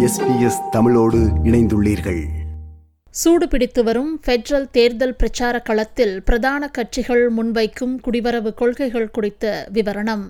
SBS தமிழோடு இணைந்துள்ளீர்கள். சூடு பிடித்து வரும் ஃபெடரல் தேர்தல் பிரச்சார களத்தில் பிரதான கட்சிகள் முன்வைக்கும் குடிவரவு கொள்கைகள் குறித்த விவரணம்.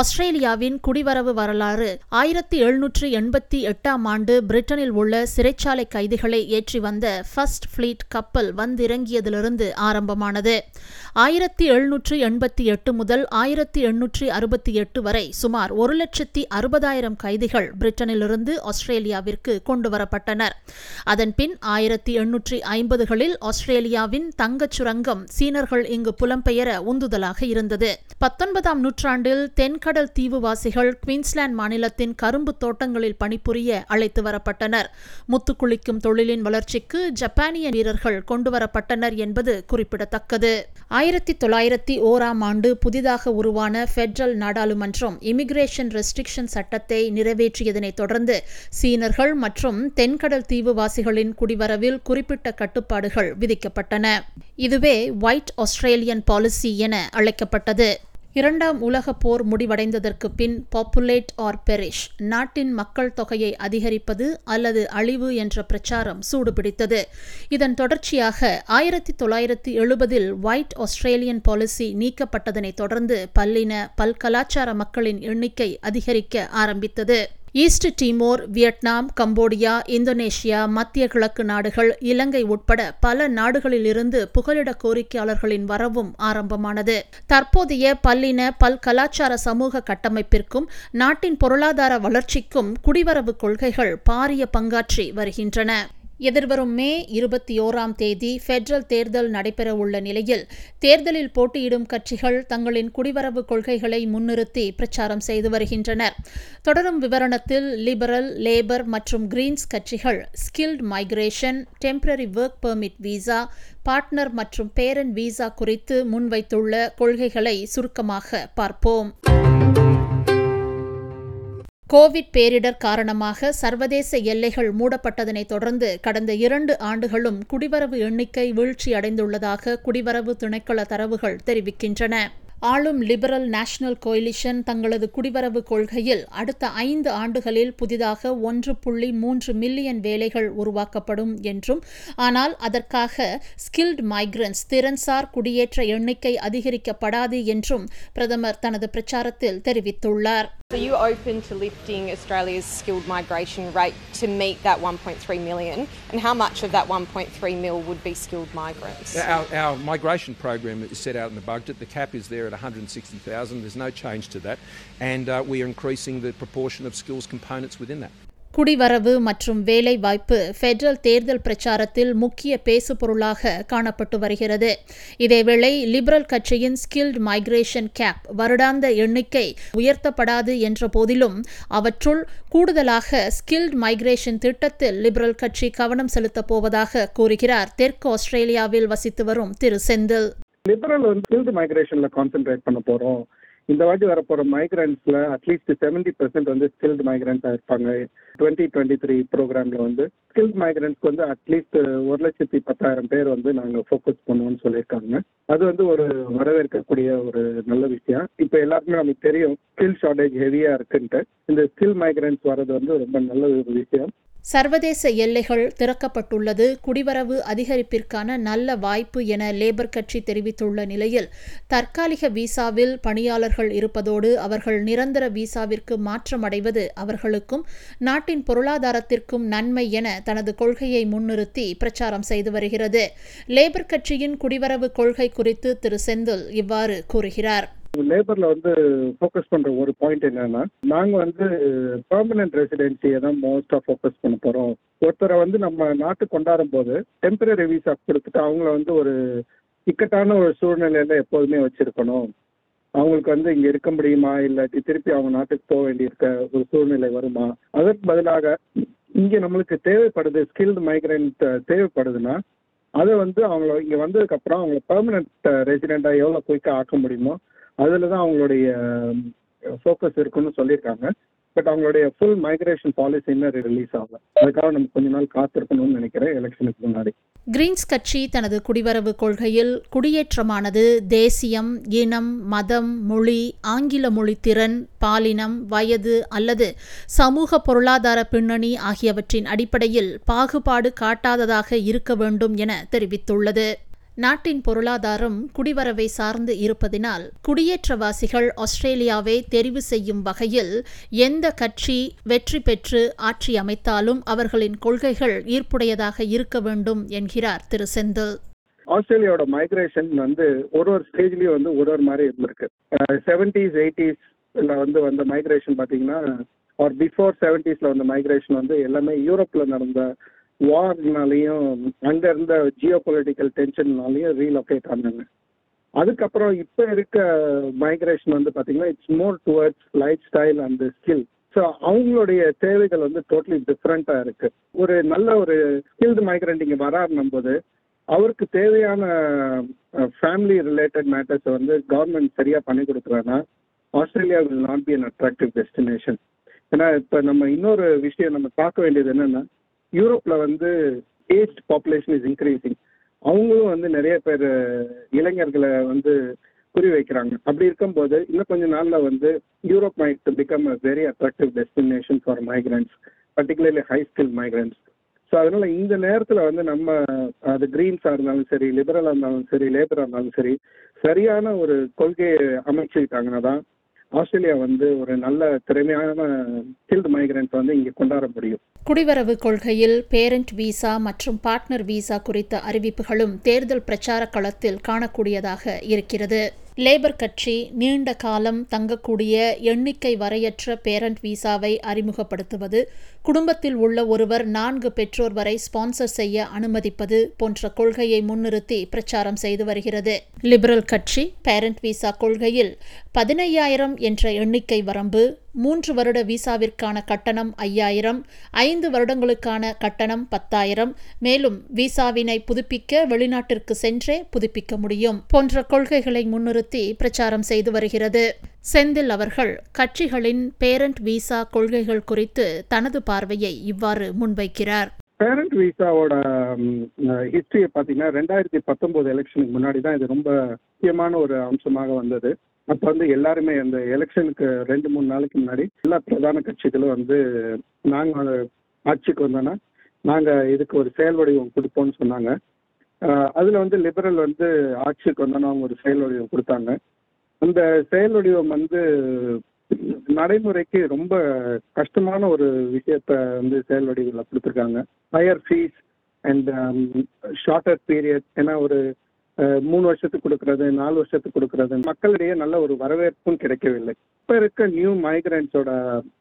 ஆஸ்திரேலியாவின் குடிவரவு வரலாறு. ஆயிரத்தி எழுநூற்று எண்பத்தி எட்டாம் ஆண்டு பிரிட்டனில் உள்ள சிறைச்சாலை கைதிகளை ஏற்றி வந்த ஃபர்ஸ்ட் ஃபிளீட் கப்பல் வந்திறங்கியதிலிருந்து ஆரம்பமானது. ஆயிரத்தி எழுநூற்று எண்பத்தி எட்டு முதல் ஆயிரத்தி எண்ணூற்றி அறுபத்தி எட்டு வரை சுமார் ஒரு லட்சத்தி அறுபதாயிரம் கைதிகள் பிரிட்டனிலிருந்து ஆஸ்திரேலியாவிற்கு கொண்டுவரப்பட்டனர் அதன்பின் ஆயிரத்தி எண்ணூற்றி ஐம்பதுகளில் ஆஸ்திரேலியாவின் தங்கச் சுரங்கம் சீனர்கள் இங்கு புலம்பெயர உந்துதலாக இருந்தது. பத்தொன்பதாம் நூற்றாண்டில் தென் தென்கடல் தீவுவாசிகள் குயின்ஸ்லாந்து மாநிலத்தின் கரும்பு தோட்டங்களில் பணிபுரிய அழைத்து வரப்பட்டனர். முத்துக்குளிக்கும் தொழிலின் வளர்ச்சிக்கு ஜப்பானிய வீரர்கள் கொண்டுவரப்பட்டனர் என்பது குறிப்பிடத்தக்கது. ஆயிரத்தி தொள்ளாயிரத்தி ஓராம் ஆண்டு புதிதாக உருவான ஃபெடரல் நாடாளுமன்றம் இமிகிரேஷன் ரெஸ்ட்ரிக்ஷன் சட்டத்தை நிறைவேற்றியதனைத் தொடர்ந்து சீனர்கள் மற்றும் தென்கடல் தீவுவாசிகளின் குடிவரவில் குறிப்பிட்ட கட்டுப்பாடுகள் விதிக்கப்பட்டன. இதுவே ஒயிட் ஆஸ்திரேலியன் பாலிசி என அழைக்கப்பட்டது. இரண்டாம் உலகப் போர் முடிவடைந்ததற்கு பின் பாப்புலேட் ஆர் பெரிஷ் நாட்டின் மக்கள் தொகையை அதிகரிப்பது அல்லது அழிவு என்ற பிரச்சாரம் சூடுபிடித்தது. இதன் தொடர்ச்சியாக ஆயிரத்தி தொள்ளாயிரத்தி எழுபதில் ஒயிட் ஆஸ்திரேலியன் பாலிசி நீக்கப்பட்டதனைத் தொடர்ந்து பல்லின பல்கலாச்சார மக்களின் எண்ணிக்கை அதிகரிக்க ஆரம்பித்தது. East Timor Vietnam Cambodia Indonesia மத்திய கிழக்கு நாடுகள் இலங்கை உட்பட பல நாடுகளிலிருந்து புகலிட கோரிக்கையாளர்களின் வரவும் ஆரம்பமானது. தற்போதைய பல்லின பல் கலாச்சார சமூக கட்டமைப்பிற்கும் நாட்டின் பொருளாதார வளர்ச்சிக்கும் குடிவரவு கொள்கைகள் பாரிய பங்காற்றி வருகின்றன. எதிர்வரும் மே இருபத்தி ஓராம் தேதி ஃபெடரல் தேர்தல் நடைபெறவுள்ள நிலையில் தேர்தலில் போட்டியிடும் கட்சிகள் தங்களின் குடிவரவு கொள்கைகளை முன்னிறுத்தி பிரச்சாரம் செய்து வருகின்றனர். தொடரும் விவரணத்தில் லிபரல் லேபர் மற்றும் கிரீன்ஸ் கட்சிகள் skilled migration temporary work permit visa partner மற்றும் பேரன் விசா குறித்து முன்வைத்துள்ள கொள்கைகளை சுருக்கமாக பார்ப்போம். கோவிட் பேரிடர் காரணமாக சர்வதேச எல்லைகள் மூடப்பட்டதனை தொடர்ந்து கடந்த இரண்டு ஆண்டுகளும் குடிவரவு எண்ணிக்கை வீழ்ச்சியடைந்துள்ளதாக குடிவரவு திணைக்கள தரவுகள் தெரிவிக்கின்றன. ஆளும் லிபரல் நேஷனல் கோயிலிஷன் தங்களது குடிவரவு கொள்கையில் அடுத்த ஐந்து ஆண்டுகளில் புதிதாக ஒன்று புள்ளி மூன்று மில்லியன் வேலைகள் உருவாக்கப்படும் என்றும் ஆனால் அதற்காக ஸ்கில்ட் மைக்ரன்ஸ் திறன்சார் குடியேற்ற எண்ணிக்கை அதிகரிக்கப்படாது என்றும் பிரதமர் தனது பிரச்சாரத்தில் தெரிவித்துள்ளார். Are you open to lifting Australia's skilled migration rate to meet that 1.3 million? And how much of that 1.3 mil would be skilled migrants? Our, our migration program is set out in the budget. The cap is there at 160,000. There's no change to that. And uh, we are increasing the proportion of skills components within that. குடிவரவு மற்றும் வேலை வாய்ப்பு federal தேர்தல் பிரச்சாரத்தில் முக்கிய பேசுபொருளாக காணப்பட்டு வருகிறது. இதேவேளை லிபரல் கட்சியின் ஸ்கில்ட் மைக்ரேஷன் கேப் வருடாந்த எண்ணிக்கை உயர்த்தப்படாது என்ற போதிலும் அவற்றுள் கூடுதலாக ஸ்கில்ட் மைக்ரேஷன் திட்டத்தில் லிபரல் கட்சி கவனம் செலுத்தப் போவதாக கூறுகிறார். தெற்கு ஆஸ்திரேலியாவில் வசித்து வரும் திரு செந்தில். லிபரல் வந்து ஸ்கில்டு மைக்ரேஷன்ல கான்சென்ட்ரேட் பண்ண போறோம். இந்த வாட்டி வரப்போற மைக்ரன்ஸ்ல அட்லீஸ்ட் செவன்டி பெர்சென்ட் வந்து ஸ்கில்டு மைக்ரன்ஸா இருப்பாங்க. டுவெண்ட்டி டுவெண்ட்டி த்ரீ ப்ரோக்ராம்ல வந்து ஸ்கில்ட் மைக்ரன்ஸ்க்கு வந்து அட்லீஸ்ட் ஒரு லட்சத்தி பத்தாயிரம் பேர் வந்து நாங்க ஃபோக்கஸ் பண்ணுவோம்னு சொல்லியிருக்காங்க. அது வந்து ஒரு வரவேற்கக்கூடிய ஒரு நல்ல விஷயம். இப்போ எல்லாருக்குமே நமக்கு தெரியும் ஸ்கில் ஷார்டேஜ் ஹெவியா இருக்குன்ட்டு. இந்த ஸ்கில் மைக்ரன்ஸ் வர்றது வந்து ரொம்ப நல்ல ஒரு விஷயம். சர்வதேச எல்லைகள் திறக்கப்பட்டுள்ளது. குடிவரவு அதிகரிப்பிற்கான நல்ல வாய்ப்பு என லேபர் கட்சி தெரிவித்துள்ள நிலையில் தற்காலிக விசாவில் பணியாளர்கள் இருப்பதோடு அவர்கள் நிரந்தர விசாவிற்கு மாற்றமடைவது அவர்களுக்கும் நாட்டின் பொருளாதாரத்திற்கும் நன்மை என தனது கொள்கையை முன்னிறுத்தி பிரச்சாரம் செய்து வருகிறது. லேபர் கட்சியின் குடிவரவு கொள்கை குறித்து திரு செந்தில் இவ்வாறு கூறுகிறார். லேபர்ல வந்து ஃபோக்கஸ் பண்ற ஒரு பாயிண்ட் என்னன்னா நாங்க வந்து பெர்மனன்ட் ரெசிடென்சியை தான் மோஸ்டா ஃபோக்கஸ் பண்ண போறோம். ஒருத்தரை வந்து நம்ம நாட்டு கொண்டாடும் போது டெம்பரரி விசா கொடுத்துட்டு அவங்கள வந்து ஒரு இக்கட்டான ஒரு சூழ்நிலையில எப்போதுமே வச்சிருக்கணும். அவங்களுக்கு வந்து இங்க இருக்க முடியுமா? இல்லாட்டி திருப்பி அவங்க நாட்டுக்கு போக வேண்டியிருக்க ஒரு சூழ்நிலை வருமா? அதற்கு பதிலாக இங்க நம்மளுக்கு தேவைப்படுது ஸ்கில்டு மைக்ரண்ட் தேவைப்படுதுன்னா அதை வந்து அவங்கள இங்க வந்ததுக்கு அப்புறம் அவங்கள பெர்மனன்ட் ரெசிடென்டா எவ்வளவு குயிக்கா ஆக்க முடியுமோ அதில் தான் அவங்களுடைய ஃபோக்கஸ் இருக்குன்னு சொல்லியிருக்காங்க. பட் அவங்களுடைய ஃபுல் மைக்ரேஷன் பாலிசி இன்னும் ரிலீஸ் ஆகல. அதுக்காக நம்ம கொஞ்ச நாள் காத்திருக்கணும்னு நினைக்கிறேன் எலெக்ஷனுக்கு முன்னாடி. கிரீன்ஸ் கட்சி தனது குடிவரவு கொள்கையில் குடியேற்றமானது தேசியம் இனம் மதம் மொழி ஆங்கில மொழி திறன் பாலினம் வயது அல்லது சமூக பொருளாதார பின்னணி ஆகியவற்றின் அடிப்படையில் பாகுபாடு காட்டாததாக இருக்க வேண்டும் என தெரிவித்துள்ளது. நாட்டின் பொருளாதாரம் குடிவரவை சார்ந்து இருப்பதினால் குடியேற்றவாசிகள் ஆஸ்திரேலியாவை தெரிவு செய்யும் வகையில் எந்த கட்சி வெற்றி பெற்று ஆட்சி அமைத்தாலும் அவர்களின் கொள்கைகள் ஈர்ப்புடையதாக இருக்க வேண்டும் என்கிறார் திரு செந்தில். ஆஸ்திரேலியாவோட மைக்ரேஷன் வந்து ஒரு ஒரு ஸ்டேஜ்லயும் வந்து ஒரு ஒரு மாதிரி இருந்திருக்கு. செவன்டிஸ் எயிட்டிஸ்ல வந்து வந்த மைக்ரேஷன் பாத்தீங்கன்னா ஆர் பிஃபோர் செவன்டிஸ்ல வந்த மைக்ரேஷன் வந்து எல்லாமே யூரோப்ல நடந்த வார்னாலையும் அங்கே இருந்த ஜியோ பொலிட்டிக்கல் டென்ஷன்னாலையும் ரீலொகேட் ஆனாங்க. அதுக்கப்புறம் இப்போ இருக்க மைக்ரேஷன் வந்து பார்த்தீங்கன்னா it's more towards lifestyle and skill so அவங்களுடைய தேவைகள் வந்து டோட்டலி டிஃப்ரெண்ட்டாக இருக்கு. ஒரு நல்ல ஒரு ஸ்கில்டு மைக்ரண்ட் இங்கே வராருன்னும் போது அவருக்கு தேவையான ஃபேமிலி ரிலேட்டட் மேட்டர்ஸை வந்து கவர்மெண்ட் சரியாக பண்ணி கொடுக்குறாங்கன்னா Australia will not be an attractive destination ஏன்னா இப்போ நம்ம இன்னொரு விஷயம் நம்ம பார்க்க வேண்டியது என்னென்னா யூரோப்ல வந்து ஏஜ் பாப்புலேஷன் இஸ் இன்க்ரீசிங் அவங்களும் வந்து நிறைய பேர் இளைஞர்களை வந்து குறி வைக்கிறாங்க. அப்படி இருக்கும்போது இன்னும் கொஞ்ச நாள்ல வந்து Europe might become a very attractive destination for migrants particularly high skill migrants so அதனால இந்த நேரத்தில் வந்து நம்ம அது கிரீன்ஸாக இருந்தாலும் சரி லிபரலாக இருந்தாலும் சரி லேபராக இருந்தாலும் சரி சரியான ஒரு கொள்கையை அமைச்சுக்கிட்டாங்கன்னா தான் ஆஸ்திரேலியா வந்து ஒரு நல்ல திறமையான ஸ்கில்டு மைக்ரண்ட் வந்து இங்க கொண்டாட முடியும். குடிவரவு கொள்கையில் பேரண்ட் விசா மற்றும் பார்ட்னர் வீசா குறித்த அறிவிப்புகளும் தேர்தல் பிரச்சார களத்தில் காணக்கூடியதாக இருக்கிறது. லேபர் கட்சி நீண்ட காலம் தங்கக்கூடிய எண்ணிக்கை வரையற்ற பேரண்ட் வீசாவை அறிமுகப்படுத்துவது குடும்பத்தில் உள்ள ஒருவர் நான்கு பெற்றோர் வரை ஸ்பான்சர் செய்ய அனுமதிப்பது போன்ற கொள்கையை முன்னிறுத்தி பிரச்சாரம் செய்து வருகிறது. லிபரல் கட்சி பேரண்ட் வீசா கொள்கையில் பதினையாயிரம் என்ற எண்ணிக்கை வரம்பு மூன்று வருட விசாவிற்கான கட்டணம் ஐயாயிரம் ஐந்து வருடங்களுக்கான கட்டணம் பத்தாயிரம். மேலும் விசாவினை புதுப்பிக்க வெளிநாட்டிற்கு சென்றே புதுப்பிக்க முடியும் போன்ற கொள்கைகளை முன்னிறுத்தி பிரச்சாரம் செய்து வருகிறது. செந்தில் அவர்கள் கட்சிகளின் பேரண்ட் விசா கொள்கைகள் குறித்து தனது பார்வையை இவ்வாறு முன்வைக்கிறார். பேரண்ட் விசாவோட ஹிஸ்டரியை பார்த்தீங்கன்னா ரெண்டாயிரத்தி பத்தொன்பது எலெக்ஷனுக்கு முன்னாடி தான் இது ரொம்ப முக்கியமான ஒரு அம்சமாக வந்தது. அப்போ வந்து எல்லாருமே அந்த எலெக்ஷனுக்கு ரெண்டு மூணு நாளைக்கு முன்னாடி எல்லா பிரதான கட்சிகளும் வந்து நாங்கள் ஆட்சிக்கு வந்தோன்னா நாங்கள் இதுக்கு ஒரு செயல் வடிவம் கொடுப்போம்னு சொன்னாங்க. அதில் வந்து லிபரல் வந்து ஆட்சிக்கு வந்தோன்னா அவங்க ஒரு செயல் வடிவம் கொடுத்தாங்க. அந்த செயல் வடிவம் வந்து நடைமுறைக்கு ரொம்ப கஷ்டமான ஒரு விஷயத்த வந்து செயல் வடிவில் கொடுத்துருக்காங்க. Higher fees and shorter period ஏன்னா ஒரு மூணு வருஷத்துக்கு கொடுக்கறது நாலு வருஷத்துக்கு கொடுக்கறது. மக்களிடையே நல்ல ஒரு வரவேற்பும் கிடைக்கவில்லை. இப்போ இருக்க நியூ மைக்ரண்ட்ஸோட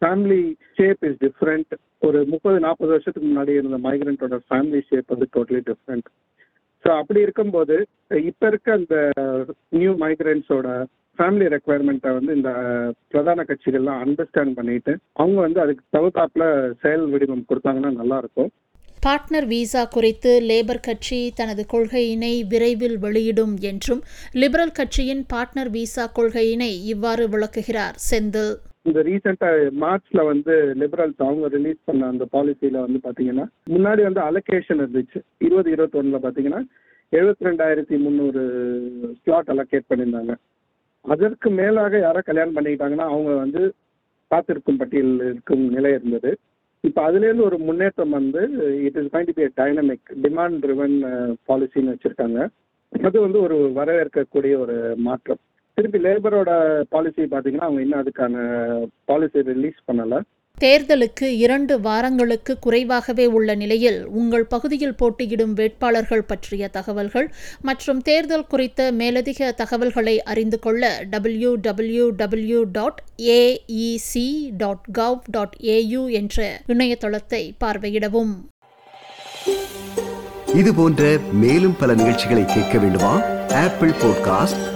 ஃபேமிலி ஷேப் இஸ் டிஃப்ரெண்ட் ஒரு முப்பது நாற்பது வருஷத்துக்கு முன்னாடி இருந்த மைக்ரண்ட்டோட ஃபேமிலி ஷேப் வந்து டோட்டலி டிஃப்ரெண்ட் ஸோ அப்படி இருக்கும்போது இப்போ இருக்க அந்த நியூ மைக்ரண்ட்ஸோட ஃபேமிலி ரெக்குவயர்மெண்ட்டை வந்து இந்த பிரதான கட்சிகள்லாம் அண்டர்ஸ்டாண்ட் பண்ணிட்டு அவங்க வந்து அதுக்கு தகுத்தாப்புல செயல் வடிவம் கொடுத்தாங்கன்னா நல்லா இருக்கும். பார்ட்னர் விசா குறித்து லேபர் கட்சி தனது கொள்கையினை விரைவில் வெளியிடும் என்றும் லிபரல் கட்சியின் பார்ட்னர் விசா கொள்கையினை இவ்வாறு விளக்குகிறார். செந்தில். இந்த ரீசெண்டா மார்ச்ல வந்து லிபரல்ஸ் அவங்க ரிலீஸ் பண்ண அந்த பாலிசியில வந்து பாத்தீங்கன்னா முன்னாடி வந்து அலோகேஷன் இருந்துச்சு. இருபது இருபத்தி ஒண்ணுல பாத்தீங்கன்னா எழுபத்தி ரெண்டாயிரத்தி முந்நூறு ஸ்லாட் அலோகேட் பண்ணியிருந்தாங்க. அதற்கு மேலாக யாரோ கல்யாணம் பண்ணிக்கிட்டாங்கன்னா அவங்க வந்து காத்திருக்கும் பட்டியல் இருக்கும் நிலை இருந்தது. இப்போ அதுலேருந்து ஒரு முன்னேற்றம் வந்து it is kind be dynamic demand driven பாலிசின்னு வச்சுருக்காங்க. அது வந்து ஒரு வரவேற்கக்கூடிய ஒரு மாற்றம். திருப்பி லேபரோட பாலிசி பார்த்தீங்கன்னா அவங்க இன்னும் அதுக்கான பாலிசி ரிலீஸ் பண்ணலை. தேர்தலுக்கு இரண்டு வாரங்களுக்கு குறைவாகவே உள்ள நிலையில் உங்கள் பகுதியில் போட்டியிடும் வேட்பாளர்கள் பற்றிய தகவல்கள் மற்றும் தேர்தல் குறித்த மேலதிக தகவல்களை அறிந்து கொள்ள W W W dot AEC dot gov dot AU என்ற இணையதளத்தை பார்வையிடவும். இது போன்ற மேலும் பல நிகழ்ச்சிகளை கேட்க வேண்டுமா? Apple podcast